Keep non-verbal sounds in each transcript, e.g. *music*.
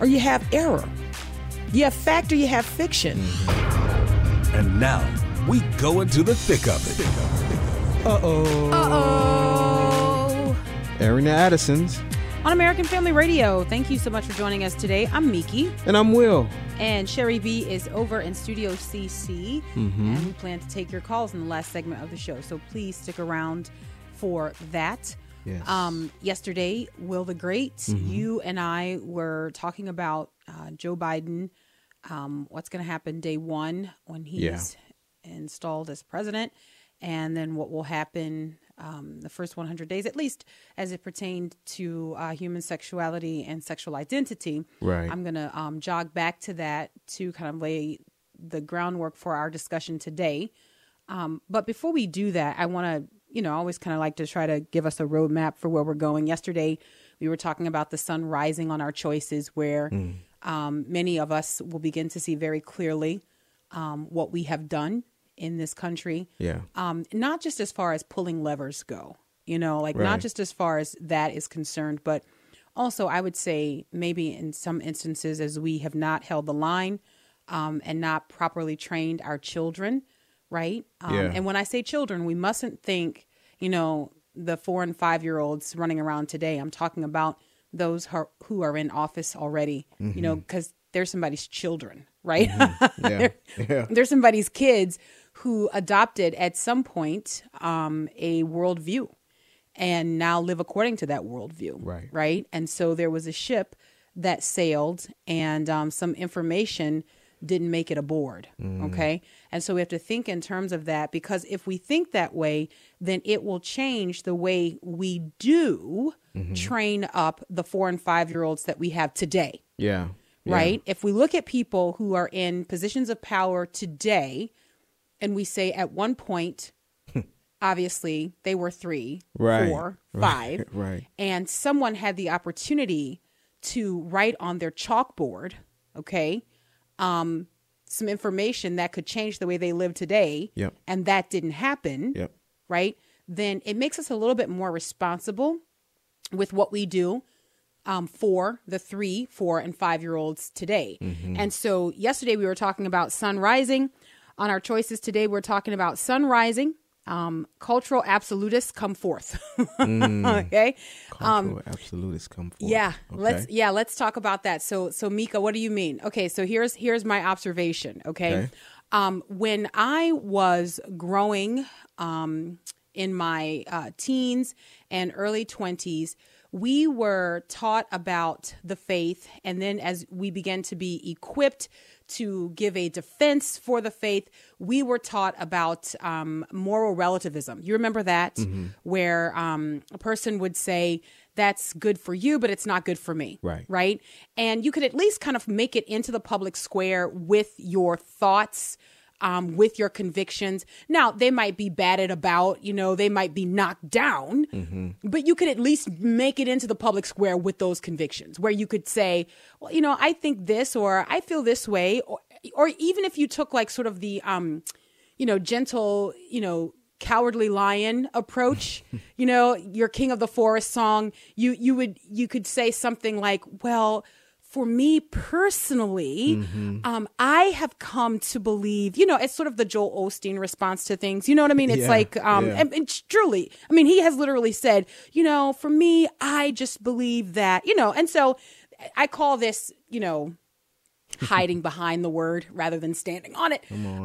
or you have error. You have fact or you have fiction. And now we go into the thick of it. Uh oh. Uh-oh. Airing the Addisons. On American Family Radio, thank you so much for joining us today. I'm Miki. And I'm Will. And Sherry B is over in Studio CC. Mm-hmm. And we plan to take your calls in the last segment of the show. So please stick around for that. Yes. Um, yesterday, Will the Great, Mm-hmm. you and I were talking about uh, Joe Biden, um, what's going to happen day one when he's installed as president, and then what will happen um, the first 100 days, at least as it pertained to uh, human sexuality and sexual identity. Right. I'm going to um, jog back to that to kind of lay the groundwork for our discussion today. Um, but before we do that, I want to, you know, I always kind of like to try to give us a roadmap for where we're going. Yesterday, we were talking about the sun rising on our choices, where um, many of us will begin to see very clearly um, what we have done in this country. Yeah. Um, not just as far as pulling levers go, you know, like not just as far as that is concerned, but also I would say maybe in some instances as we have not held the line um, and not properly trained our children, right? Um, Yeah. And when I say children, we mustn't think, you know, the four and five year olds running around today. I'm talking about those who are, in office already, you know, because they're somebody's children, right? *laughs* Yeah. They're- Yeah. There's somebody's kids who adopted at some point um, a worldview and now live according to that worldview. Right. Right. And so there was a ship that sailed and um, some information didn't make it aboard. Mm. Okay. And so we have to think in terms of that because if we think that way, then it will change the way we do mm-hmm. train up the four and five year olds that we have today Yeah. Yeah. right? If we look at people who are in positions of power today and we say at one point, *laughs* obviously they were three, Right. four, Right. *laughs* five, Right. and someone had the opportunity to write on their chalkboard, okay, um, some information that could change the way they live today, Yep. and that didn't happen, Yep. right? Then it makes us a little bit more responsible with what we do um, for the three, four, and five year olds today. And so yesterday we were talking about sun rising. On our choices today, we're talking about sun rising. Um, cultural absolutists come forth. *laughs* okay. Cultural absolutists come. Um, Yeah, Okay. let's yeah, let's talk about that. So so Mika, what do you mean? Okay, so here's here's my observation, okay? Okay. Um when I was growing um in my uh, teens and early 20s, we were taught about the faith and then as we began to be equipped to give a defense for the faith, we were taught about um, moral relativism. You remember that? Where um, a person would say, that's good for you, but it's not good for me. Right. Right. And you could at least kind of make it into the public square with your thoughts. Um, with your convictions. Now, they might be batted about, you know, they might be knocked down, but you could at least make it into the public square with those convictions where you could say, well, you know, I think this or I feel this way. Or, or even if you took like sort of the, um, you know, gentle, you know, cowardly lion approach, *laughs* you know, your king of the forest song, you you would you could say something like, well, for me personally, um, I have come to believe, you know, it's sort of the Joel Osteen response to things. You know what I mean? It's Yeah, like, um, yeah. and, and truly, I mean, he has literally said, you know, for me, I just believe that, you know, and so I call this, you know, hiding behind the word rather than standing on it.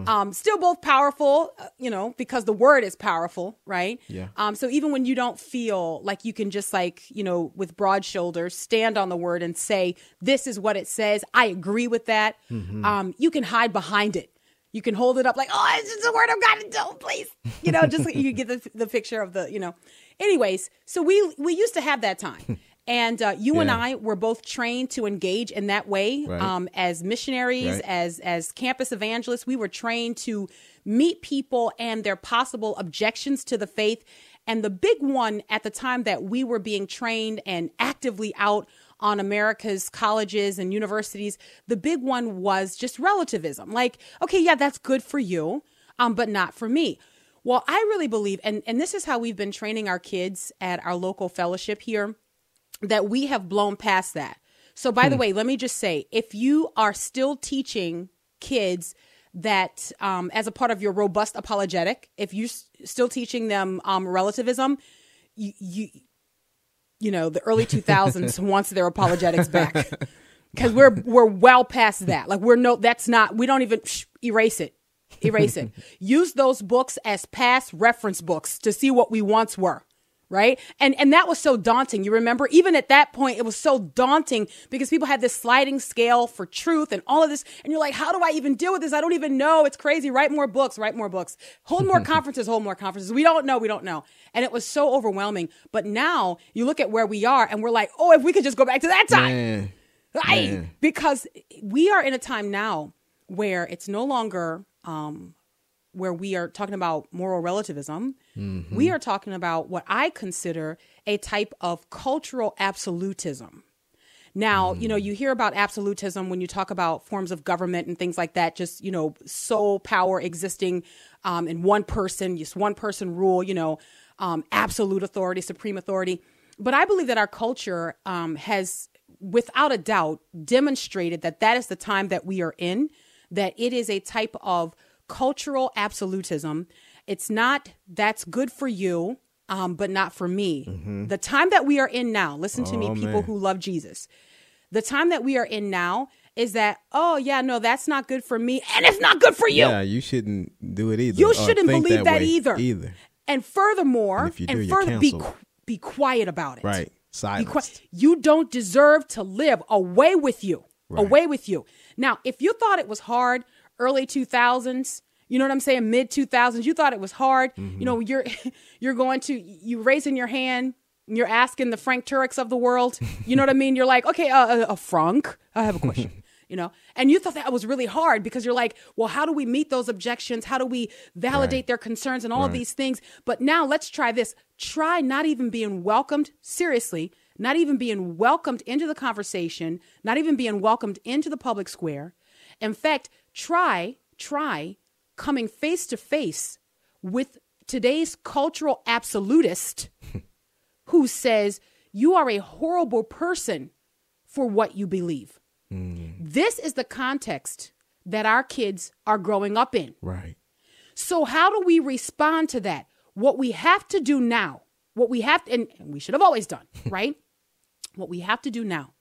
Um, still both powerful, uh, you know, because the word is powerful, right? Yeah. Um, so even when you don't feel like you can just like, you know, with broad shoulders, stand on the word and say, this is what it says. I agree with that. Um, you can hide behind it. You can hold it up like, oh, it's just the word of God. Don't please, you know, just you get the, the picture of the, you know. Anyways, so we we used to have that time, *laughs* And uh, you and I were both trained to engage in that way Right. um, as missionaries, Right. as as campus evangelists. We were trained to meet people and their possible objections to the faith. And the big one at the time that we were being trained and actively out on America's colleges and universities, the big one was just relativism. Like, okay, yeah, that's good for you, um, but not for me. Well, I really believe, and, and this is how we've been training our kids at our local fellowship here that we have blown past that. So, by the way, let me just say if you are still teaching kids that um, as a part of your robust apologetic, if you're s- still teaching them um, relativism, you, you, you know, the early *laughs* 2000s wants their apologetics back *laughs* because we're we're well past that. Like we're no, that's not. We don't even erase it, erase it. *laughs* Use those books as past reference books to see what we once were. Right. And and that was so daunting. You remember, even at that point, it was so daunting because people had this sliding scale for truth and all of this. And you're like, how do I even deal with this? I don't even know. It's crazy. Write more books, write more books, hold more *laughs* conferences, hold more conferences. We don't know, we don't know. And it was so overwhelming. But now you look at where we are and we're like, oh, if we could just go back to that time. Man. Right. Man. Because we are in a time now where it's no longer um, where we are talking about moral relativism. We are talking about what I consider a type of cultural absolutism. Now, you know, you hear about absolutism when you talk about forms of government and things like that, just, you know, sole power existing um, in one person, just one person rule, you know, um, absolute authority, supreme authority. But I believe that our culture um, has, without a doubt, demonstrated that that is the time that we are in, that it is a type of cultural absolutism. It's not that's good for you, um, but not for me. The time that we are in now, listen to me, Oh, people man. who love Jesus. The time that we are in now is that, oh, yeah, no, that's not good for me, and it's not good for you. Yeah, you shouldn't do it either. You shouldn't believe that, way either. Either. And furthermore, And and, do, you're further, be, be quiet about it. Right. Silence. you don't deserve to live. Away with you. Away with you. Now, if you thought it was hard early 2000s, you know what I'm saying, mid 2000s, you thought it was hard. Mm-hmm. You know, you're *laughs* you're going to you raising your hand, you're asking the Frank Turek's of the world. You know what I mean? You're like, "Okay, uh, uh, uh Frank, I have a question." *laughs* you know and you thought that was really hard because you're like well how do we meet those objections how do we validate Right. their concerns and all of these things but now let's try this try not even being welcomed seriously not even being welcomed into the conversation not even being welcomed into the public square in fact try try coming face to face with today's cultural absolutist *laughs* who says you are a horrible person for what you believe hmm. this is the context that our kids are growing up in. Right. So, how do we respond to that? What we have to do now, what we have, and and we should have always done, *laughs* right? what we have to do now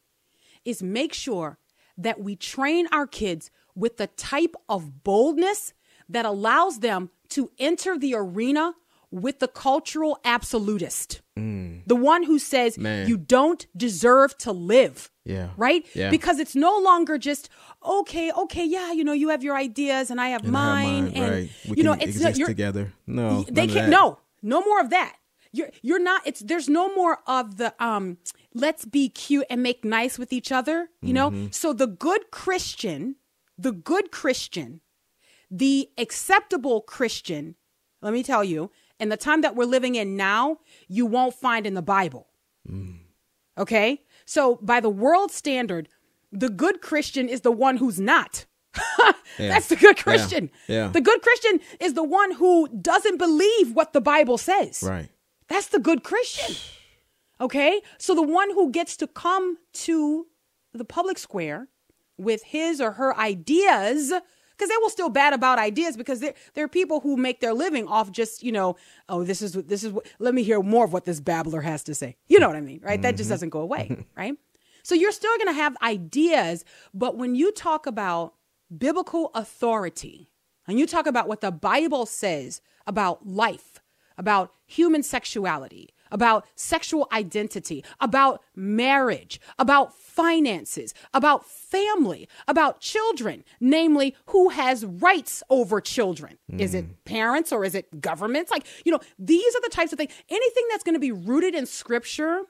is make sure that we train our kids with the type of boldness that allows them to enter the arena with the cultural absolutist. The one who says Man. you don't deserve to live Yeah. right? Yeah. Because it's no longer just okay, okay, yeah, you know, you have your ideas and I have And I have mine, mine, and right. We you know, it's you're- together. No, they can't. No, no more of that. You're you're not. It's there's no more of the um. Let's be cute and make nice with each other. You know. Mm-hmm. So the good Christian, the good Christian, the acceptable Christian. Let me tell you, in the time that we're living in now, you won't find in the Bible. Mm. Okay? So, by the world standard, the good Christian is the one who's not. *laughs* That's the good Christian. Yeah. The good Christian is the one who doesn't believe what the Bible says. Right. That's the good Christian. *sighs* Okay? So, the one who gets to come to the public square with his or her ideas because they will still bat about ideas because there, there are people who make their living off just you know oh this is this is what let me hear more of what this babbler has to say. You know what i mean right? That just mm-hmm. doesn't go away *laughs* right? So you're still going to have ideas but when you talk about biblical authority and you talk about what the bible says about life about human sexuality, about sexual identity, about marriage, about finances, about family, about children, namely, who has rights over children. Is it mm. parents or is it governments? Like, you know, these are the types of things. Anything that's going to be rooted in scripture,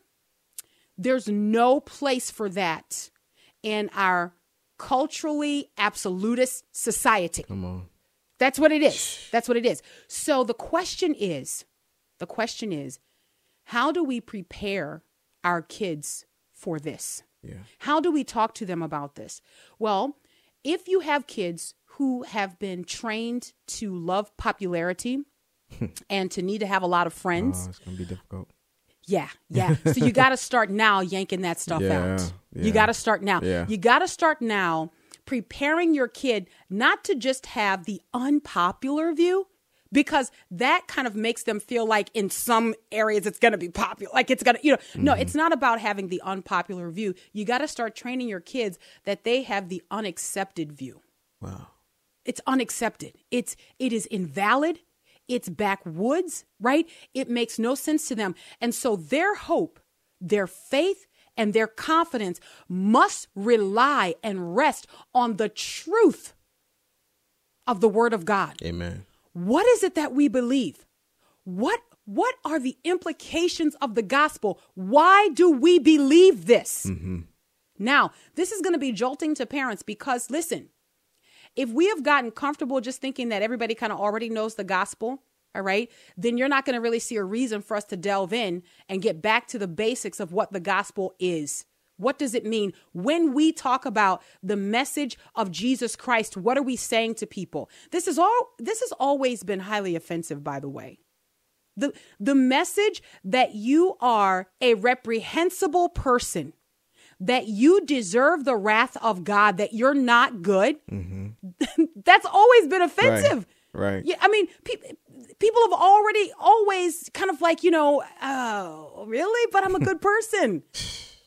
There's no place for that in our culturally absolutist society. Come on. That's what it is. That's what it is. So the question is the question is how do we prepare our kids for this? Yeah. How do we talk to them about this? Well, if you have kids who have been trained to love popularity *laughs* and to need to have a lot of friends, Oh, it's gonna be difficult. yeah, *laughs* yeah. So you got to start now yanking that stuff Yeah, out. yeah. You got to start now. Yeah. You got to start now preparing your kid not to just have the unpopular view because that kind of makes them feel like in some areas it's going to be popular like it's going to you know no Mm-hmm. it's not about having the unpopular view you got to start training your kids that they have the unaccepted view Wow. it's unaccepted. It's it is invalid. It's backwoods, right? It makes no sense to them. And so their hope, their faith, and their confidence must rely and rest on the truth of the word of God. Amen. What is it that we believe? What what are the implications of the gospel? Why do we believe this? Mm-hmm. Now, this is going to be jolting to parents because listen, if we have gotten comfortable just thinking that everybody kind of already knows the gospel, all right, then you're not going to really see a reason for us to delve in and get back to the basics of what the gospel is. What does it mean when we talk about the message of Jesus Christ? What are we saying to people? This is all this has always been highly offensive by the way. The the message that you are a reprehensible person, that you deserve the wrath of God, that you're not good. Mm-hmm. *laughs* That's always been offensive. Right. Yeah, I mean, pe- people have already always kind of like, you know, oh, really? But I'm a good *laughs* person.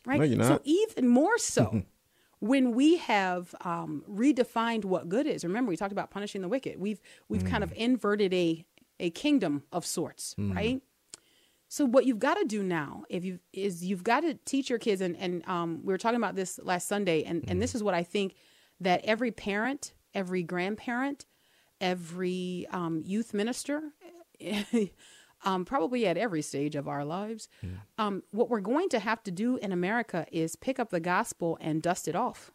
Right? No, you're So even more so *laughs* when we have um, redefined what good is. Remember, we talked about punishing the wicked. We've we've kind Mm. of inverted a a kingdom of sorts, right? So what you've got to do now, if you is you've got to teach your kids, and and um, we were talking about this last Sunday, and and this is what I think that every parent, every grandparent, every um, youth minister, *laughs* um, probably at every stage of our lives, um, what we're going to have to do in America is pick up the gospel and dust it off.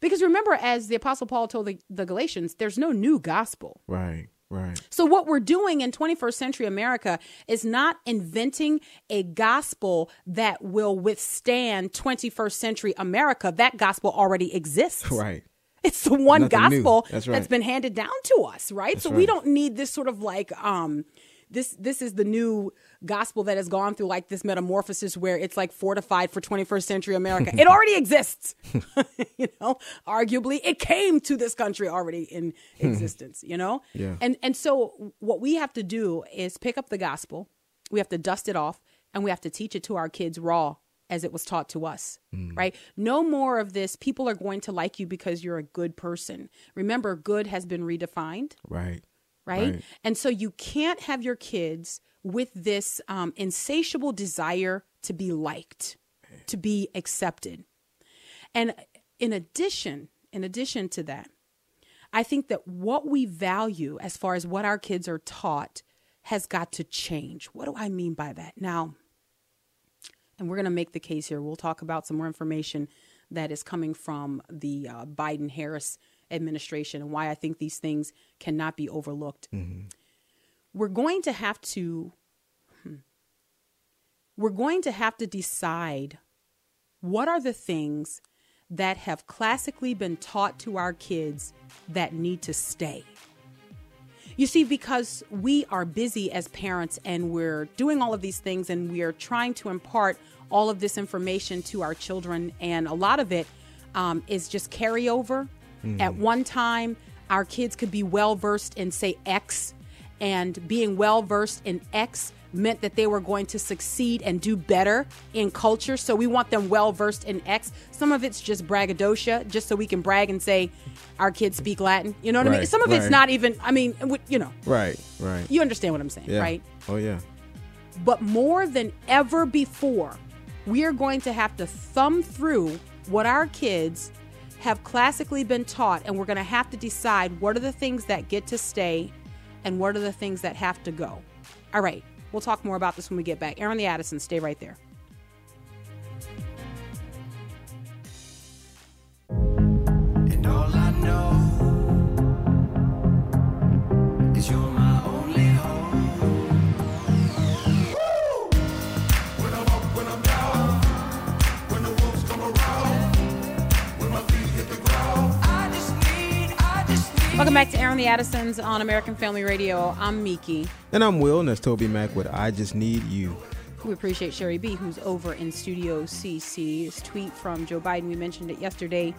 Because remember, as the Apostle Paul told the, the Galatians, there's no new gospel. Right. Right. So, what we're doing in 21st century America is not inventing a gospel that will withstand 21st century America. That gospel already exists. *laughs* Right. It's the one Nothing gospel That's that's right. been handed down to us, right? so we don't need this sort of like um this this is the new gospel that has gone through like this metamorphosis where it's like fortified for 21st century America. it already exists. *laughs* you know, arguably it came to this country already in hmm. existence, you know? Yeah. And and so what we have to do is pick up the gospel, we have to dust it off, and we have to teach it to our kids raw as it was taught to us, hmm. right? No more of this. People are going to like you because you're a good person. Remember, good has been redefined, Right. Right? Right. And so you can't have your kids with this um, insatiable desire to be liked, to be accepted. And in addition, in addition to that, I think that what we value as far as what our kids are taught has got to change. What do I mean by that? Now, and we're going to make the case here. We'll talk about some more information that is coming from the uh, Biden Harris administration and why I think these things cannot be overlooked. We're going to have to hmm, we're going to have to decide what are the things that have classically been taught to our kids that need to stay. You see, because we are busy as parents and we're doing all of these things and we are trying to impart all of this information to our children, and a lot of it um, is just carryover. Mm. At one time, our kids could be well versed in, say, X, and being well versed in X meant that they were going to succeed and do better in culture. So we want them well versed in X. Some of it's just braggadocio, just so we can brag and say our kids speak Latin. You know what I mean? Some of it's not even. I mean, you know, Right. Right. you understand what I'm saying, yeah. right? Oh yeah. But more than ever before, we are going to have to thumb through what our kids have classically been taught, and we're going to have to decide what are the things that get to stay and what are the things that have to go. All right, we'll talk more about this when we get back. Airing the Addison, stay right there. Back to Airing the Addisons on American Family Radio. I'm Miki. And I'm Will, and that's Toby Mac with I Just Need You. We appreciate Sherry B, who's over in Studio CC. This tweet from Joe Biden, we mentioned it yesterday,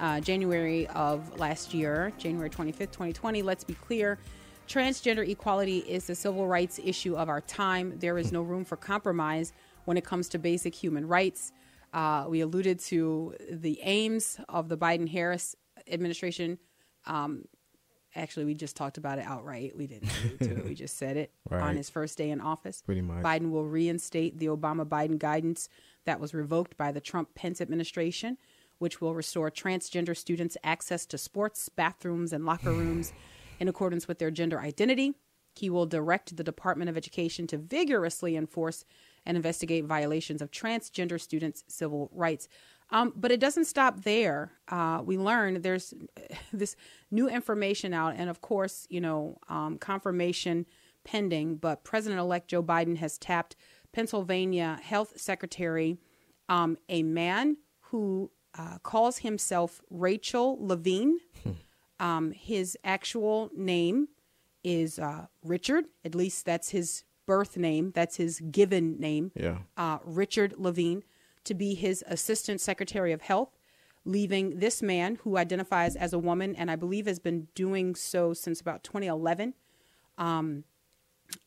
uh, January of last year, January 25th, 2020. Let's be clear transgender equality is the civil rights issue of our time. There is no room for compromise when it comes to basic human rights. Uh, we alluded to the aims of the Biden Harris administration. Um, actually, we just talked about it outright. We didn't do it. We *laughs* just said it Right. on his first day in office. Pretty much. Biden will reinstate the Obama Biden guidance that was revoked by the Trump Pence administration, which will restore transgender students access to sports, bathrooms, and locker *sighs* rooms in accordance with their gender identity. He will direct the Department of Education to vigorously enforce and investigate violations of transgender students' civil rights. Um, but it doesn't stop there. Uh, we learn there's *laughs* this new information out, and of course, you know, um, confirmation pending. But President elect Joe Biden has tapped Pennsylvania Health Secretary, um, a man who uh, calls himself Rachel Levine. Um, his actual name is uh, Richard. At least that's his birth name. That's his given name. Yeah. Uh, Richard Levine to be his assistant secretary of health, leaving this man who identifies as a woman and I believe has been doing so since about 2011 um,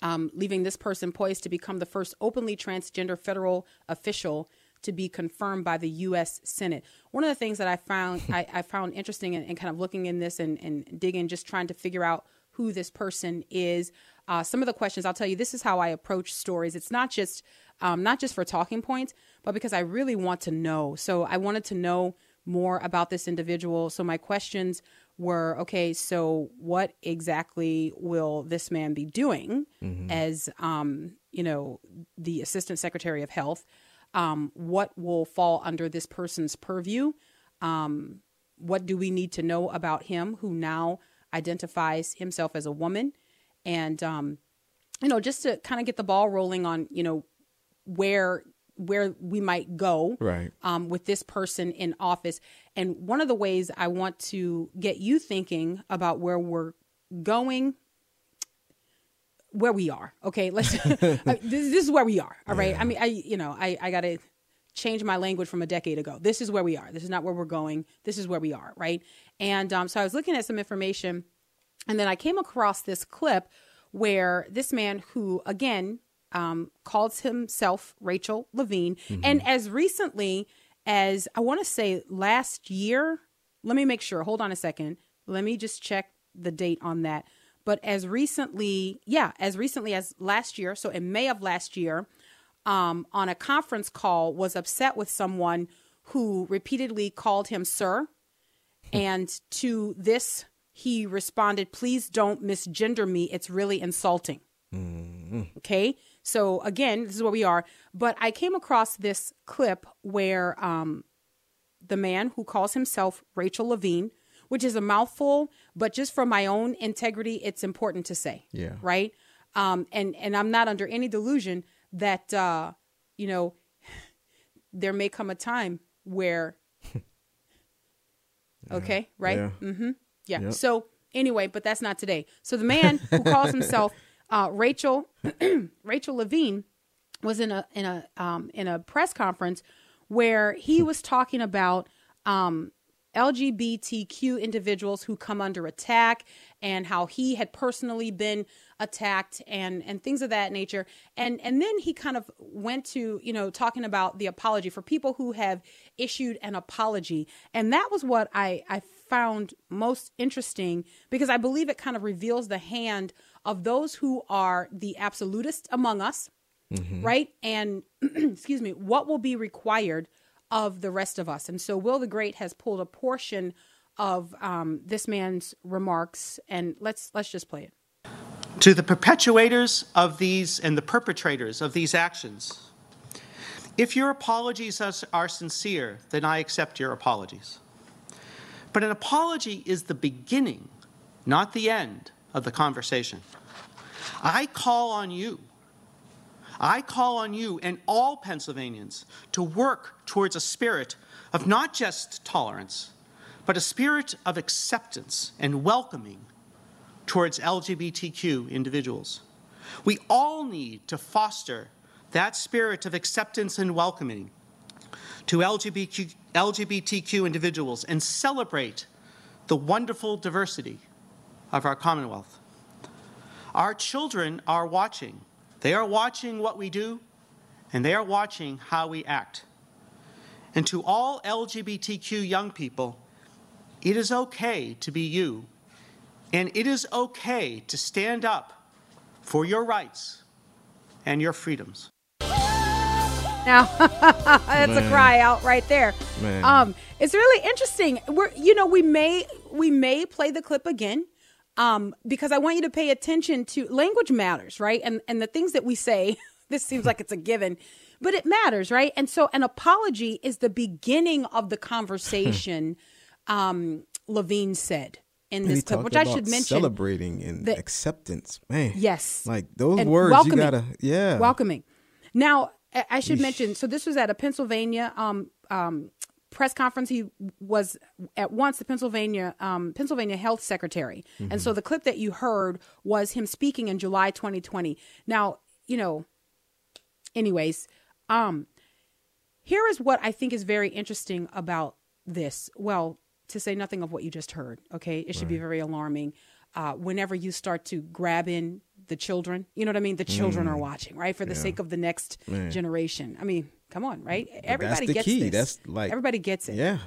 um, leaving this person poised to become the first openly transgender federal official to be confirmed by the U.S. Senate. One of the things that I found I, I found interesting and, kind of looking in this and, and digging, just trying to figure out who this person is. Uh, some of the questions I'll tell you. This is how I approach stories. It's not just um, not just for talking points, but because I really want to know. So I wanted to know more about this individual. So my questions were okay, so what exactly will this man be doing as, um, you know, the Assistant Secretary of Health? Um, what will fall under this person's purview? Um, what do we need to know about him who now identifies himself as a woman? And, um, you know, just to kind of get the ball rolling on, you know, where where we might go Right. um, with this person in office. And one of the ways I want to get you thinking about where we're going, where we are. Okay, let's. *laughs* this, this is where we are. All right. I mean, I you know, I I got to change my language from a decade ago. This is where we are. This is not where we're going. This is where we are. Right. And um, so I was looking at some information, and then I came across this clip where this man who again um, calls himself Rachel Levine, and as recently as I want to say last year. Let me make sure. Hold on a second. Let me just check the date on that. But as recently, yeah, as recently as last year, so in May of last year, um, on a conference call, was upset with someone who repeatedly called him sir, and to this he responded, "Please don't misgender me. It's really insulting." Okay. So again, this is where we are. But I came across this clip where um, the man who calls himself Rachel Levine, which is a mouthful, but just for my own integrity, it's important to say. Yeah. Right. Um, and and I'm not under any delusion that uh, you know *sighs* there may come a time where. *laughs* Okay. Right. Yeah. Mm-hmm. Yeah. Yep. So anyway, but that's not today. So the man who calls himself *laughs* uh, Rachel *clears throat* Rachel Levine was in a in a um, in a press conference where he was talking about um, LGBTQ individuals who come under attack and how he had personally been attacked and and things of that nature. And and then he kind of went to you know talking about the apology for people who have issued an apology. And that was what I I found most interesting because I believe it kind of reveals the hand of those who are the absolutist among us right? And *clears throat* excuse me, what will be required of the rest of us? And so, Will the Great has pulled a portion of um, this man's remarks, and let's let's just play it. To the perpetuators of these and the perpetrators of these actions, if your apologies are- are sincere, then I accept your apologies. But an apology is the beginning, not the end, of the conversation. I call on you I call on you and all Pennsylvanians to work towards a spirit of not just tolerance, but a spirit of acceptance and welcoming towards LGBTQ individuals. We all need to foster that spirit of acceptance and welcoming to LGBTQ, LGBTQ individuals and celebrate the wonderful diversity of our Commonwealth. Our children are watching. They are watching what we do, and they are watching how we act. And to all LGBTQ young people, it is okay to be you, and it is okay to stand up for your rights and your freedoms. Now, *laughs* that's a cry out right there. Man. Um, it's really interesting. We're, you know, we may we may play the clip again, um, because I want you to pay attention to language matters, right? And and the things that we say. *laughs* This seems like it's a given, but it matters, right? And so, an apology is the beginning of the conversation. *laughs* um, Levine said in this clip, which I should mention. celebrating and that- acceptance, man. Yes. like those words you gotta, yeah, welcoming. Now, I should mention. So this was at a Pennsylvania um, um, press conference. He was at once the Pennsylvania um, Pennsylvania Health Secretary, and so the clip that you heard was him speaking in July 2020. Now, you know. Anyways, um, here is what I think is very interesting about this. Well, to say nothing of what you just heard, okay? It should be very alarming uh, whenever you start to grab in the children. You know what I mean? The children are mm. watching, right? For the sake of the next generation. I mean, come on, right? Everybody the gets key. this. That's like- everybody gets it. yeah,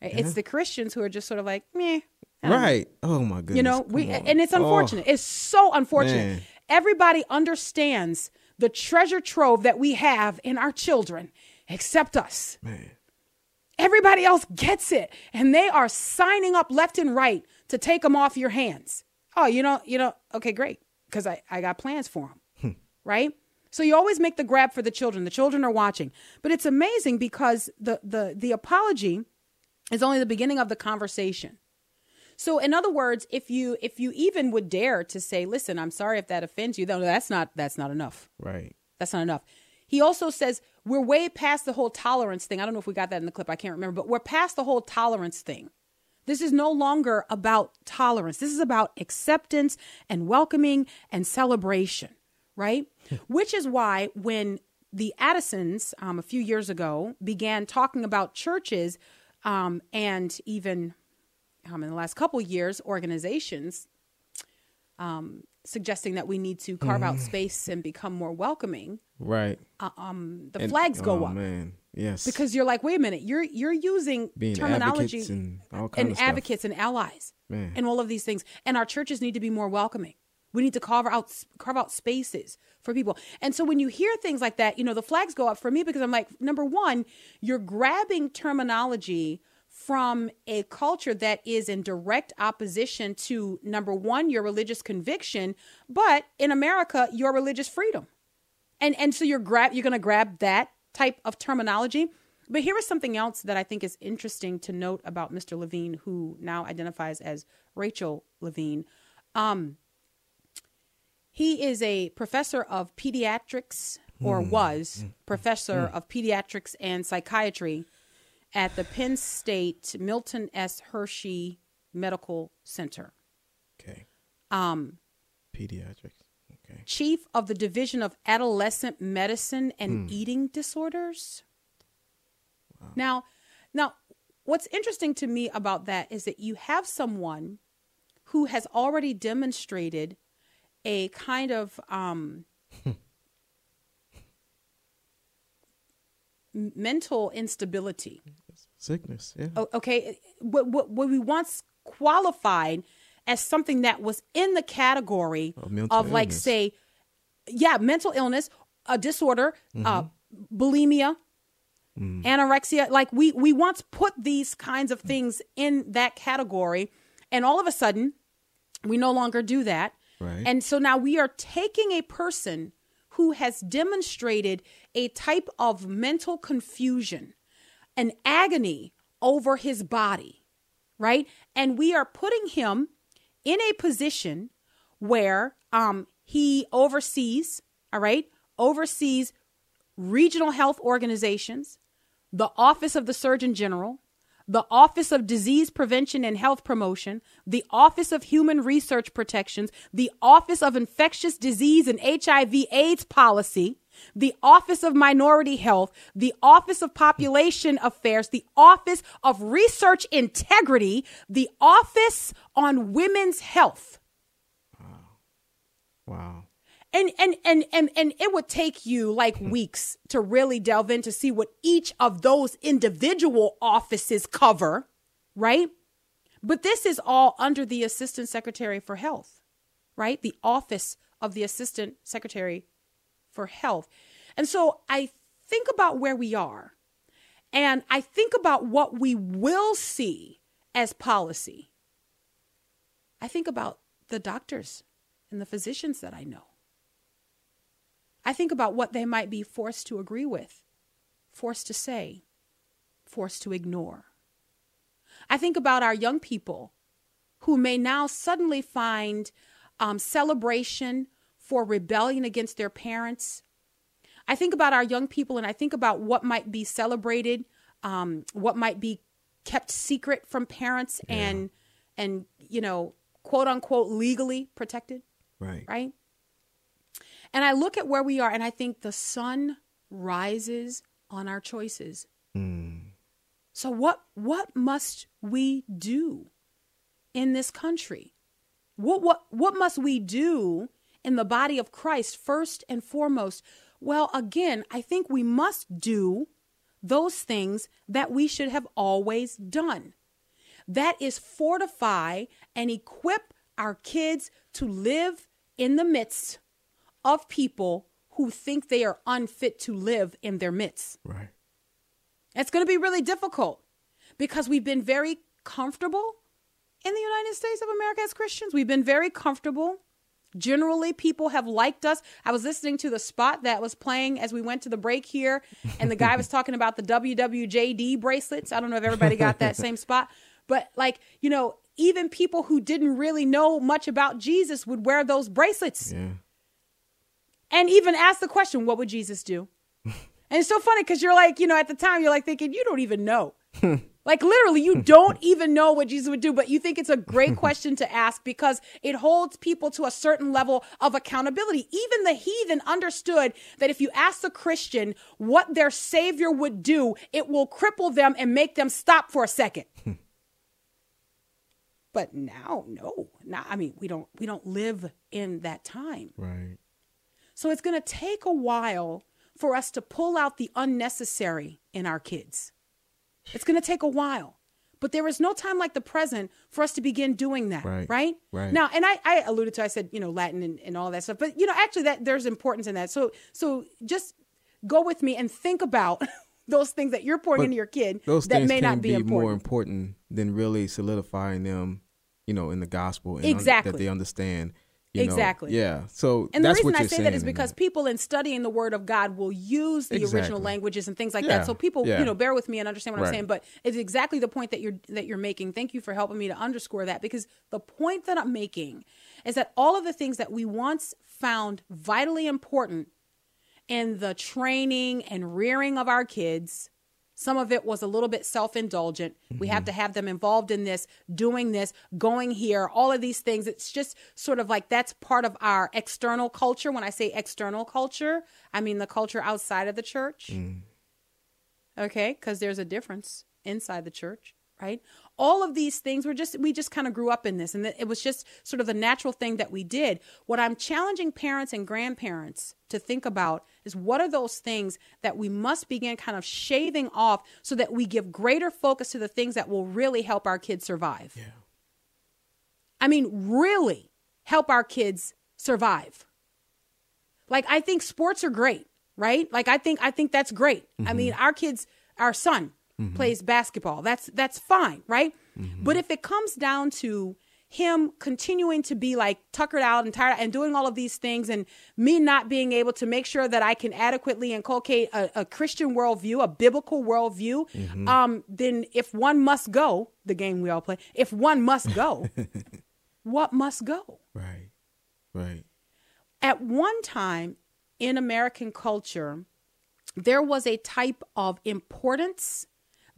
It's the Christians who are just sort of like, meh. Don't know. right. Oh my goodness, You know, we and it's Oh, unfortunate. It's so unfortunate. Man. Everybody understands the treasure trove that we have in our children, except us. man. Everybody else gets it, and they are signing up left and right to take them off your hands. Oh, you know, you know, okay, great, because I, I got plans for them, hmm. right? So you always make the grab for the children. The children are watching, but it's amazing because the the the apology is only the beginning of the conversation. So in other words, if you if you even would dare to say, "Listen, I'm sorry if that offends you," though that's not that's not enough. Right. That's not enough. He also says we're way past the whole tolerance thing. I don't know if we got that in the clip. I can't remember, but we're past the whole tolerance thing. This is no longer about tolerance. This is about acceptance and welcoming and celebration, right? Which is why when the Addisons um, a few years ago began talking about churches um, and even um, in the last couple years, organizations um, suggesting that we need to carve out mm. space and become more welcoming, Right. Uh, um, the And- flags go oh, up man. Yes. because you're like, wait a minute, you're you're using Being terminology advocates and and advocates and allies Man. and all of these things, and our churches need to be more welcoming. We need to carve out carve out spaces for people. And so when you hear things like that, you know, the flags go up for me because I'm like, number one, you're grabbing terminology from a culture that is in direct opposition to number one, your religious conviction, but in America, your religious freedom. And and so you're grab you're going to grab that type of terminology. But here is something else that i think is interesting to note about mr levine who now identifies as rachel levine. Um, he is a professor of pediatrics or hmm. was hmm. professor hmm. of pediatrics and psychiatry at the penn state milton s hershey medical center okay. um, Pediatrics. Okay. chief of the division of adolescent medicine and eating disorders. Now, now what's interesting to me about that is that you have someone who has already demonstrated a kind of um, *laughs* mental instability Sickness. Yeah. okay what, what, what we once qualified as something that was in the category Of of like illness. say yeah mental illness a disorder uh, mm-hmm. bulimia mm. anorexia like we we once put these kinds of mm. things in that category and all of a sudden we no longer do that Right. and so now we are taking a person who has demonstrated a type of mental confusion an agony over his body, right? And we are putting him in a position where um, he oversees, all right, oversees regional health organizations, the Office of the Surgeon General, the Office of Disease Prevention and Health Promotion, the Office of Human Research Protections, the Office of Infectious Disease and HIV AIDS Policy, the Office of Minority Health, the Office of Population Affairs, the Office of Research Integrity, the Office on Women's Health. Wow. Wow. And and and and and it would take you like hmm. weeks to really delve in to see what each of those individual offices cover, right? But this is all under the Assistant Secretary for Health, right? The Office of the Assistant Secretary for Health. And so I think about where we are and I think about what we will see as policy. I think about the doctors and the physicians that I know. I think about what they might be forced to agree with, forced to say, forced to ignore. I think about our young people who may now suddenly find um, celebration for rebellion against their parents. I think about our young people and I think about what might be celebrated, um, what might be kept secret from parents yeah. and and you know quote unquote legally protected. Right. Right. And I look at where we are and I think the sun rises on our choices. Mm. So what what must we do in this country? What what what must we do in the body of Christ first and foremost? Well, again, I think we must do those things that we should have always done. That is fortify and equip our kids to live in the midst of people who think they are unfit to live in their midst. Right. It's going to be really difficult because we've been very comfortable in the United States of America as Christians. We've been very comfortable. Generally, people have liked us. I was listening to the spot that was playing as we went to the break here, and the guy was *laughs* talking about the WWJD bracelets. I don't know if everybody got that same spot, but like, you know, even people who didn't really know much about Jesus would wear those bracelets. Yeah and even ask the question, what would Jesus do? *laughs* and it's so funny because you're like, you know, at the time, you're like thinking, you don't even know. *laughs* like literally, you *laughs* don't even know what Jesus would do, but you think it's a great *laughs* question to ask because it holds people to a certain level of accountability. Even the heathen understood that if you ask the Christian what their Savior would do, it will cripple them and make them stop for a second. *laughs* but now, no, now I mean, we don't we don't live in that time. Right. So it's going to take a while for us to pull out the unnecessary in our kids. It's going to take a while. But there is no time like the present for us to begin doing that, right? Right. right. Now, and I, I alluded to, I said, you know, Latin and, and all that stuff. But you know, actually, that there's importance in that. So, so just go with me and think about *laughs* those things that you're pouring but into your kid those that may not be, be important. more important than really solidifying them, you know, in the gospel and exactly. un- that they understand you exactly. Know, yeah. So and the reason I say that is because that. people in studying the Word of God will use the Exactly. original languages and things like Yeah. that. So people, Yeah. you know, bear with me and understand what I'm saying. But it's exactly the point that you're that you're making. Thank you for helping me to underscore that because the point that I'm making is that all of the things that we once found vitally important in the training and rearing of our kids. Some of it was a little bit self indulgent. We have mm-hmm. to have them involved in this, doing this, going here, all of these things. It's just sort of like that's part of our external culture. When I say external culture, I mean the culture outside of the church. Mm. Okay, because there's a difference inside the church, right? All of these things were just, we just kind of grew up in this, and it was just sort of the natural thing that we did. What I'm challenging parents and grandparents to think about is what are those things that we must begin kind of shaving off so that we give greater focus to the things that will really help our kids survive. Yeah. I mean, really help our kids survive. Like I think sports are great, right? Like I think I think that's great. I mm-hmm. mean, our kids, our son Mm-hmm. plays basketball. That's that's fine, right? Mm-hmm. But if it comes down to him continuing to be like tuckered out and tired and doing all of these things and me not being able to make sure that I can adequately inculcate a, a Christian worldview, a biblical worldview, mm-hmm. um, then if one must go, the game we all play, if one must go, *laughs* what must go? Right. Right. At one time in American culture, there was a type of importance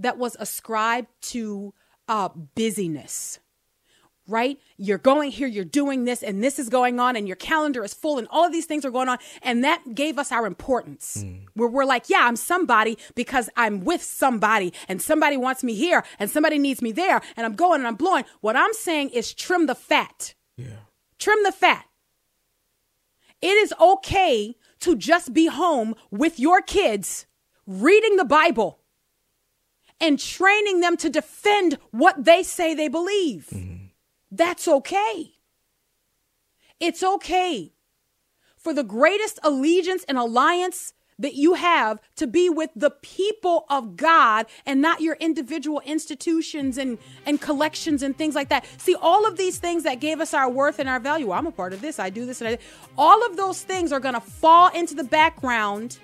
that was ascribed to uh, busyness right? You're going here, you're doing this, and this is going on, and your calendar is full, and all of these things are going on. And that gave us our importance. Mm. Where we're like, yeah, I'm somebody because I'm with somebody, and somebody wants me here, and somebody needs me there, and I'm going and I'm blowing. What I'm saying is trim the fat. Yeah. Trim the fat. It is okay to just be home with your kids reading the Bible and training them to defend what they say they believe. Mm. That's okay. It's okay for the greatest allegiance and alliance that you have to be with the people of God and not your individual institutions and, and collections and things like that. See, all of these things that gave us our worth and our value. I'm a part of this. I do this. And I, all of those things are going to fall into the background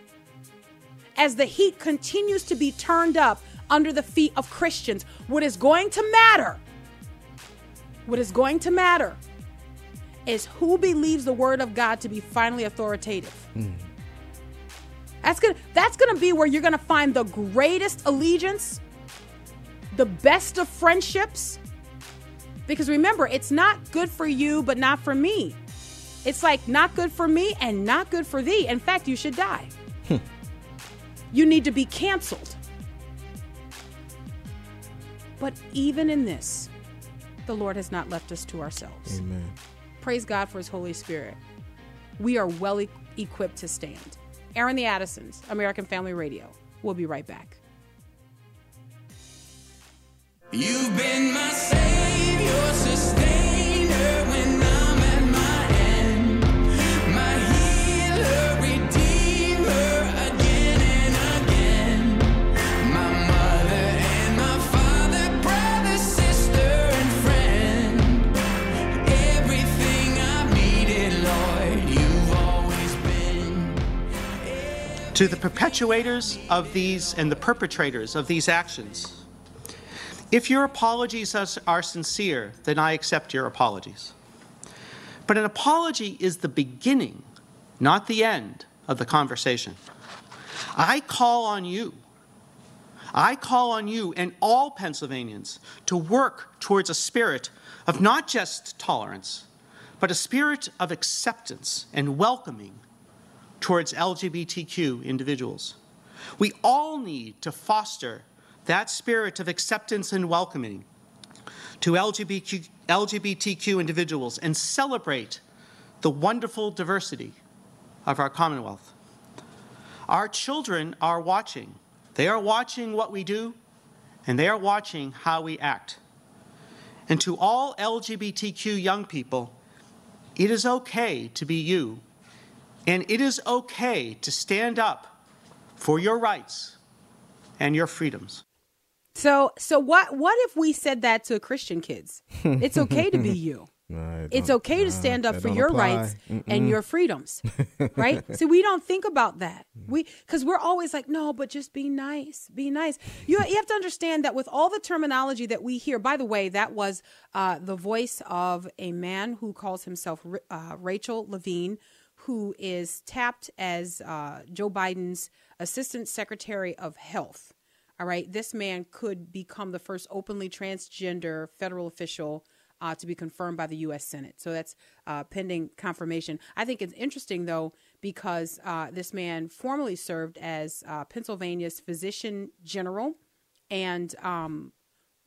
as the heat continues to be turned up under the feet of Christians. What is going to matter what is going to matter is who believes the word of God to be finally authoritative. Mm. That's gonna that's gonna be where you're gonna find the greatest allegiance, the best of friendships. Because remember, it's not good for you, but not for me. It's like not good for me and not good for thee. In fact, you should die. Hmm. You need to be canceled. But even in this, the Lord has not left us to ourselves. Amen. Praise God for His Holy Spirit. We are well e- equipped to stand. Airing the Addisons, American Family Radio. We'll be right back. You've been my savior, sustainer to the perpetuators of these and the perpetrators of these actions. If your apologies are sincere, then I accept your apologies. But an apology is the beginning, not the end, of the conversation. I call on you. I call on you and all Pennsylvanians to work towards a spirit of not just tolerance, but a spirit of acceptance and welcoming towards LGBTQ individuals. We all need to foster that spirit of acceptance and welcoming to LGBTQ, LGBTQ individuals and celebrate the wonderful diversity of our Commonwealth. Our children are watching. They are watching what we do, and they are watching how we act. And to all LGBTQ young people, it is okay to be you and it is okay to stand up for your rights and your freedoms. So, so what? What if we said that to Christian kids? *laughs* It's okay to be you. No, it's okay to stand up for your apply. rights Mm-mm. and your freedoms, *laughs* right? See, we don't think about that. We because we're always like, no, but just be nice, be nice. You you have to understand that with all the terminology that we hear. By the way, that was uh, the voice of a man who calls himself uh, Rachel Levine, who is tapped as uh, Joe Biden's Assistant Secretary of Health. All right, this man could become the first openly transgender federal official uh, to be confirmed by the U.S. Senate. So that's uh, pending confirmation. I think it's interesting, though, because uh, this man formerly served as uh, Pennsylvania's physician general and um,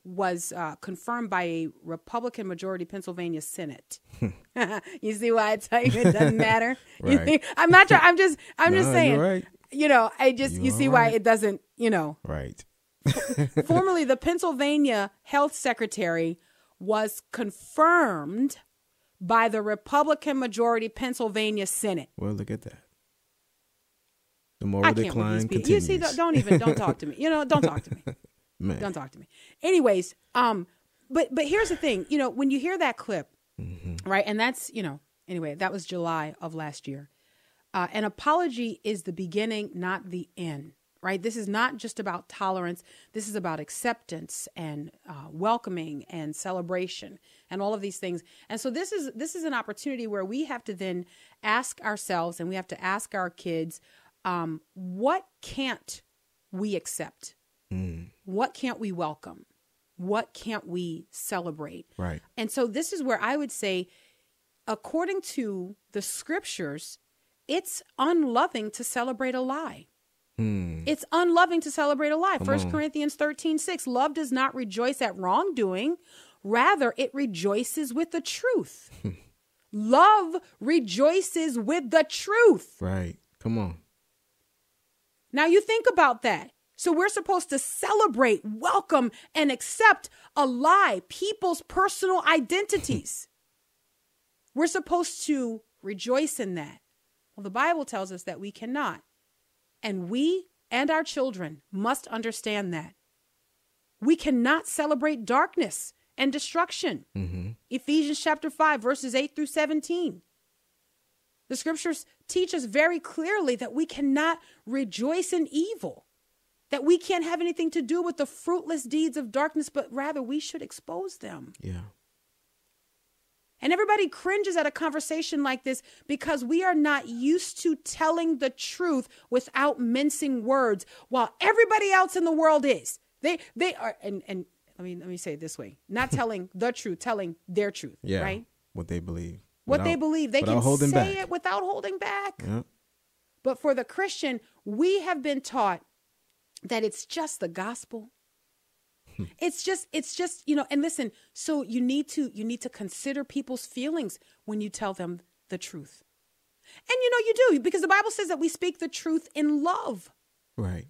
was uh, confirmed by a Republican majority Pennsylvania Senate. *laughs* you see why I tell you it doesn't *laughs* matter. right. I'm not trying. I'm just. I'm *laughs* no, just saying. Right. You know, I just. You, you see right. why it doesn't. You know. Right. formerly, the Pennsylvania Health Secretary was confirmed by the Republican majority Pennsylvania Senate. Well, look at that. The moral decline continues. You see, don't even don't talk to me. You know, don't talk to me. Man. Don't talk to me. Anyways, um, but but here's the thing. You know, when you hear that clip, mm-hmm. right, and that's you know, anyway, that was July of last year. Uh, an apology is the beginning, not the end. Right. This is not just about tolerance. This is about acceptance and uh, welcoming and celebration and all of these things. And so this is this is an opportunity where we have to then ask ourselves and we have to ask our kids, um, what can't we accept? Mm. What can't we welcome? What can't we celebrate? Right. And so this is where I would say, according to the scriptures, it's unloving to celebrate a lie. Hmm. It's unloving to celebrate a lie. First Corinthians 13, 6. Love does not rejoice at wrongdoing, rather, it rejoices with the truth. *laughs* Love rejoices with the truth. Right. Come on. Now you think about that. So we're supposed to celebrate, welcome, and accept a lie, people's personal identities. *laughs* we're supposed to rejoice in that. Well, the Bible tells us that we cannot. And we and our children must understand that. We cannot celebrate darkness and destruction. Mm-hmm. Ephesians chapter 5, verses 8 through 17. The scriptures teach us very clearly that we cannot rejoice in evil, that we can't have anything to do with the fruitless deeds of darkness, but rather we should expose them. Yeah. And everybody cringes at a conversation like this because we are not used to telling the truth without mincing words, while everybody else in the world is. They they are and and let me let me say it this way: not *laughs* telling the truth, telling their truth. Yeah. Right. What they believe. What they believe, they can say back. it without holding back. Yeah. But for the Christian, we have been taught that it's just the gospel. Hmm. It's just it's just, you know, and listen, so you need to you need to consider people's feelings when you tell them the truth. And you know you do because the Bible says that we speak the truth in love. Right.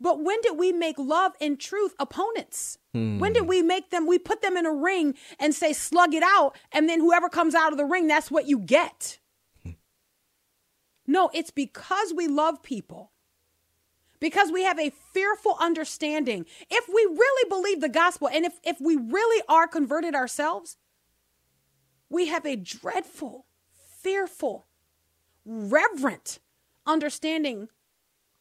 But when did we make love and truth opponents? Hmm. When did we make them, we put them in a ring and say, slug it out, and then whoever comes out of the ring, that's what you get? Hmm. No, it's because we love people, because we have a fearful understanding. If we really believe the gospel and if, if we really are converted ourselves, we have a dreadful, fearful, reverent understanding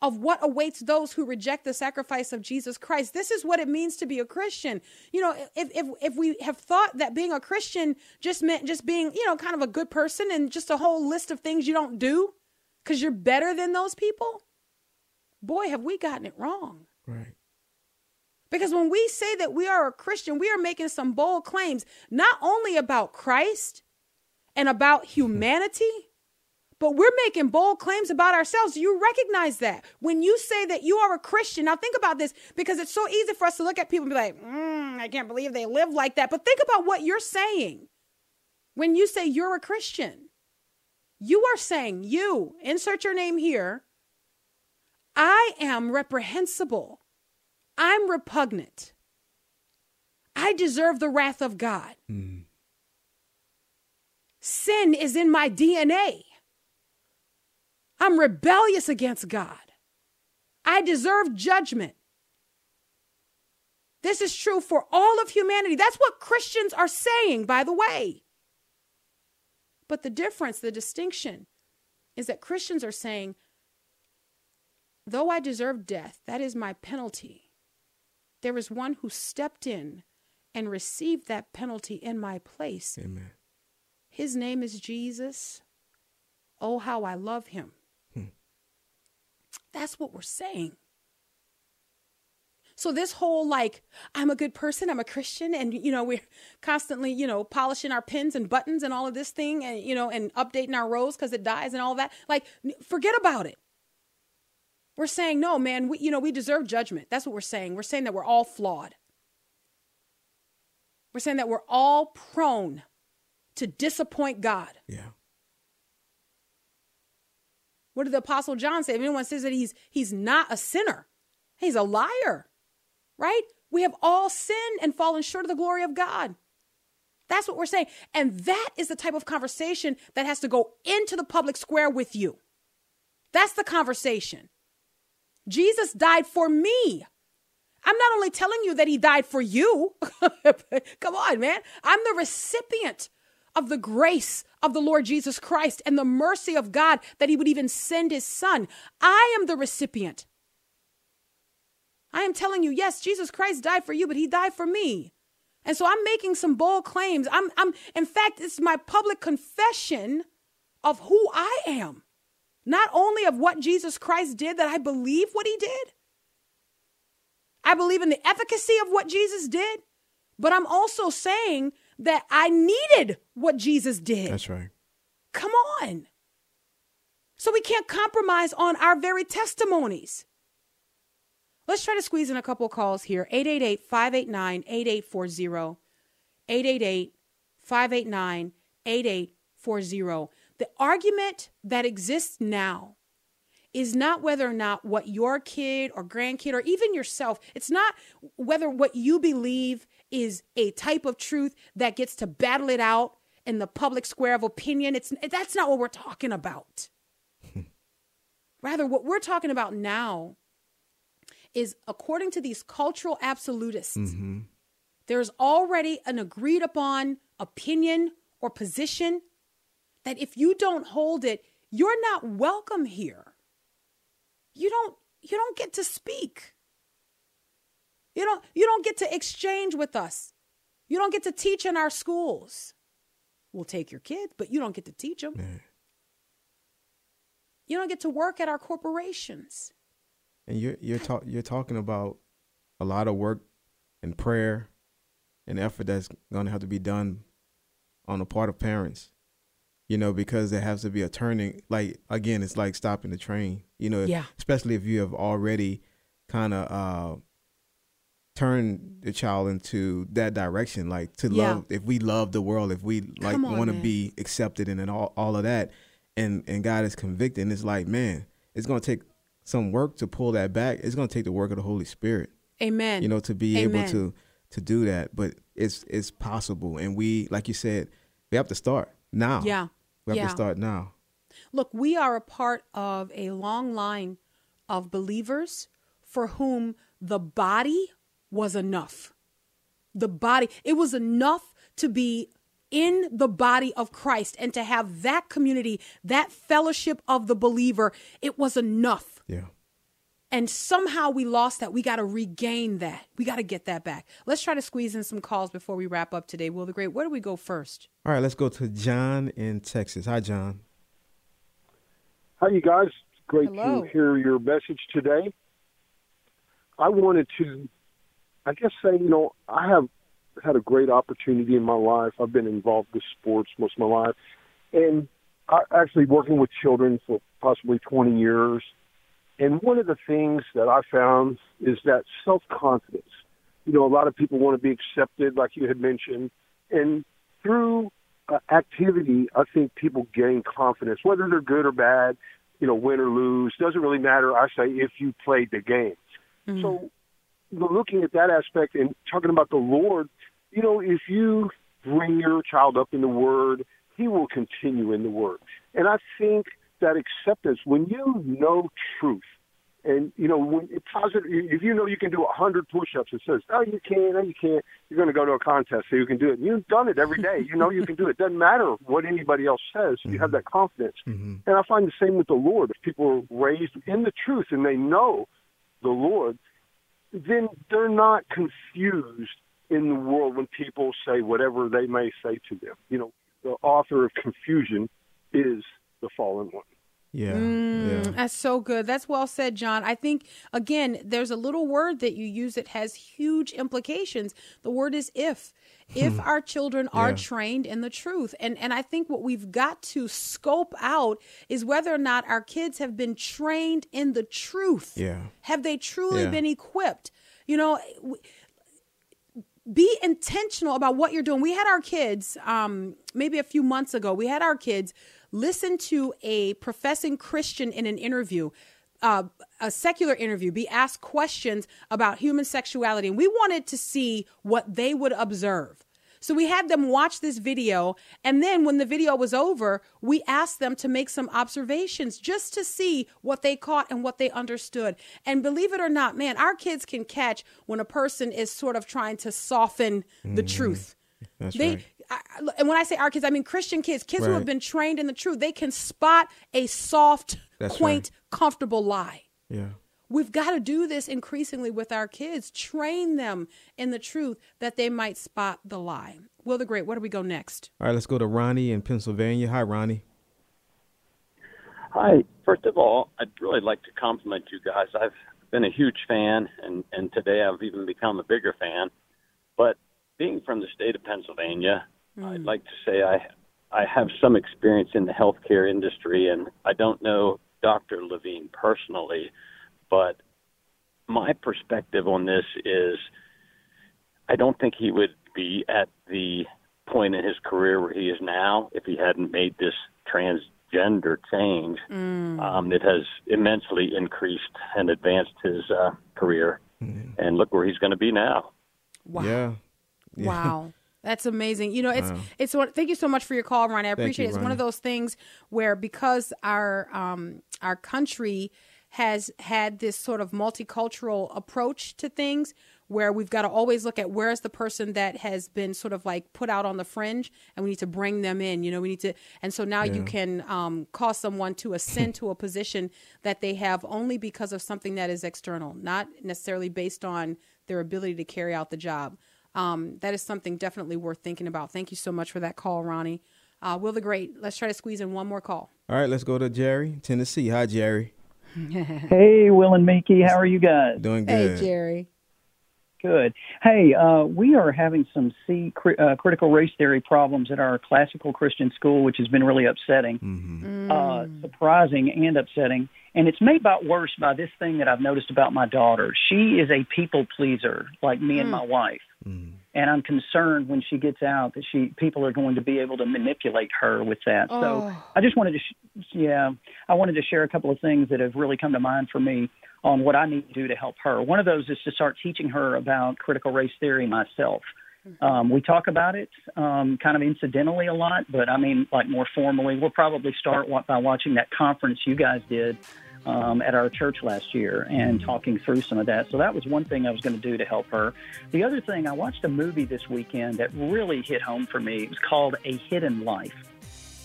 of what awaits those who reject the sacrifice of Jesus Christ. This is what it means to be a Christian. You know, if if if we have thought that being a Christian just meant just being, you know, kind of a good person and just a whole list of things you don't do cuz you're better than those people, boy, have we gotten it wrong. Right. Because when we say that we are a Christian, we are making some bold claims, not only about Christ and about *laughs* humanity, but we're making bold claims about ourselves. Do you recognize that? When you say that you are a Christian, now think about this because it's so easy for us to look at people and be like, mm, I can't believe they live like that. But think about what you're saying when you say you're a Christian. You are saying, you, insert your name here, I am reprehensible. I'm repugnant. I deserve the wrath of God. Hmm. Sin is in my DNA. I'm rebellious against God. I deserve judgment. This is true for all of humanity. That's what Christians are saying, by the way. But the difference, the distinction, is that Christians are saying, though I deserve death, that is my penalty. There is one who stepped in and received that penalty in my place. Amen. His name is Jesus. Oh, how I love him. Hmm. That's what we're saying. So this whole like I'm a good person, I'm a Christian and you know we're constantly, you know, polishing our pins and buttons and all of this thing and you know and updating our rows cuz it dies and all that. Like forget about it. We're saying no, man, we you know, we deserve judgment. That's what we're saying. We're saying that we're all flawed. We're saying that we're all prone to disappoint God. Yeah. What did the apostle John say? If anyone says that he's he's not a sinner, he's a liar. Right? We have all sinned and fallen short of the glory of God. That's what we're saying. And that is the type of conversation that has to go into the public square with you. That's the conversation. Jesus died for me. I'm not only telling you that he died for you. *laughs* Come on, man. I'm the recipient of the grace of the Lord Jesus Christ and the mercy of God that he would even send his son. I am the recipient. I am telling you, yes, Jesus Christ died for you, but he died for me. And so I'm making some bold claims. I'm I'm in fact, it's my public confession of who I am. Not only of what Jesus Christ did that I believe what he did. I believe in the efficacy of what Jesus did, but I'm also saying that I needed what Jesus did. That's right. Come on. So we can't compromise on our very testimonies. Let's try to squeeze in a couple calls here 888 589 8840. 888 589 8840. The argument that exists now is not whether or not what your kid or grandkid or even yourself, it's not whether what you believe is a type of truth that gets to battle it out in the public square of opinion. It's that's not what we're talking about. *laughs* Rather, what we're talking about now is according to these cultural absolutists, mm-hmm. there's already an agreed upon opinion or position that if you don't hold it, you're not welcome here. You don't you don't get to speak. You don't you don't get to exchange with us. You don't get to teach in our schools. We'll take your kids, but you don't get to teach them. Yeah. You don't get to work at our corporations. And you're you're talk, you're talking about a lot of work and prayer and effort that's going to have to be done on the part of parents you know, because there has to be a turning. Like again, it's like stopping the train. You know, yeah. especially if you have already kind of uh, turned the child into that direction. Like to yeah. love, if we love the world, if we like want to be accepted and, and all all of that, and and God is convicting, it's like man, it's gonna take some work to pull that back. It's gonna take the work of the Holy Spirit. Amen. You know, to be Amen. able to to do that, but it's it's possible, and we, like you said, we have to start now. Yeah. We have yeah. to start now. Look, we are a part of a long line of believers for whom the body was enough. The body, it was enough to be in the body of Christ and to have that community, that fellowship of the believer. It was enough. Yeah. And somehow we lost that. We got to regain that. We got to get that back. Let's try to squeeze in some calls before we wrap up today. Will the Great, where do we go first? All right, let's go to John in Texas. Hi, John. Hi, you guys. Great Hello. to hear your message today. I wanted to, I guess, say, you know, I have had a great opportunity in my life. I've been involved with sports most of my life. And I, actually working with children for possibly 20 years and one of the things that I found is that self confidence. You know, a lot of people want to be accepted, like you had mentioned, and through uh, activity, I think people gain confidence, whether they're good or bad, you know, win or lose, doesn't really matter. I say if you played the game. Mm-hmm. So, looking at that aspect and talking about the Lord, you know, if you bring your child up in the Word, He will continue in the Word. And I think that acceptance when you know truth. And you know, when it's positive, if you know you can do a hundred push-ups, it says, "Oh, you can't, oh, you can't." You're going to go to a contest so you can do it. And you've done it every day. You know you can do it. Doesn't matter what anybody else says. You have that confidence. Mm-hmm. And I find the same with the Lord. If people are raised in the truth and they know the Lord, then they're not confused in the world when people say whatever they may say to them. You know, the author of confusion is the fallen one. Yeah, mm, yeah. That's so good. That's well said, John. I think, again, there's a little word that you use that has huge implications. The word is if. If our children are yeah. trained in the truth. And, and I think what we've got to scope out is whether or not our kids have been trained in the truth. Yeah. Have they truly yeah. been equipped? You know, be intentional about what you're doing. We had our kids, um, maybe a few months ago, we had our kids listen to a professing Christian in an interview. Uh, a secular interview, be asked questions about human sexuality, and we wanted to see what they would observe. So we had them watch this video, and then when the video was over, we asked them to make some observations just to see what they caught and what they understood. And believe it or not, man, our kids can catch when a person is sort of trying to soften the mm, truth. That's they, right. I, and when I say our kids, I mean Christian kids, kids right. who have been trained in the truth. They can spot a soft, That's quaint, right. comfortable lie. Yeah. We've got to do this increasingly with our kids. Train them in the truth that they might spot the lie. Will the Great, where do we go next? All right, let's go to Ronnie in Pennsylvania. Hi, Ronnie. Hi. First of all, I'd really like to compliment you guys. I've been a huge fan, and and today I've even become a bigger fan. But being from the state of Pennsylvania, mm. I'd like to say I I have some experience in the healthcare industry, and I don't know Dr. Levine personally, but my perspective on this is I don't think he would be at the point in his career where he is now if he hadn't made this transgender change mm. um, that has immensely increased and advanced his uh, career. Mm. And look where he's going to be now. Wow. Yeah. yeah. Wow. That's amazing. You know, it's wow. it's what. Thank you so much for your call, Ron. I appreciate you, it. It's one of those things where because our um our country has had this sort of multicultural approach to things where we've got to always look at where's the person that has been sort of like put out on the fringe and we need to bring them in you know we need to and so now yeah. you can um, cause someone to ascend *laughs* to a position that they have only because of something that is external not necessarily based on their ability to carry out the job um, that is something definitely worth thinking about thank you so much for that call ronnie uh, will the great let's try to squeeze in one more call all right let's go to jerry tennessee hi jerry *laughs* hey, Will and Mickey, how are you guys? Doing good. Hey, Jerry. Good. Hey, uh, we are having some C cri- uh, critical race theory problems at our classical Christian school, which has been really upsetting, mm-hmm. uh, surprising, and upsetting. And it's made about worse by this thing that I've noticed about my daughter. She is a people pleaser, like me mm. and my wife. Mm and I'm concerned when she gets out that she people are going to be able to manipulate her with that. Oh. So I just wanted to, sh- yeah, I wanted to share a couple of things that have really come to mind for me on what I need to do to help her. One of those is to start teaching her about critical race theory myself. Mm-hmm. Um, we talk about it um, kind of incidentally a lot, but I mean, like more formally. We'll probably start by watching that conference you guys did um, at our church last year and mm. talking through some of that. So that was one thing I was going to do to help her. The other thing, I watched a movie this weekend that really hit home for me. It was called A Hidden Life,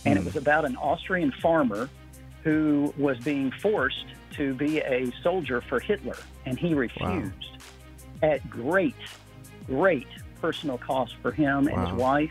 and mm. it was about an Austrian farmer who was being forced to be a soldier for Hitler, and he refused wow. at great, great personal cost for him wow. and his wife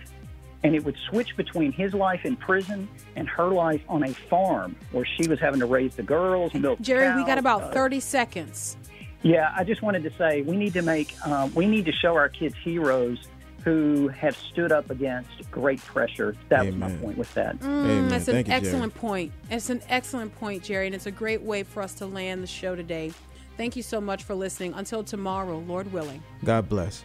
and it would switch between his life in prison and her life on a farm where she was having to raise the girls, milk. Jerry, cows, we got about uh, thirty seconds. Yeah, I just wanted to say we need to make um, we need to show our kids heroes who have stood up against great pressure. That Amen. was my point with that. Mm, that's an Thank excellent you, point. It's an excellent point, Jerry, and it's a great way for us to land the show today. Thank you so much for listening. Until tomorrow, Lord willing. God bless.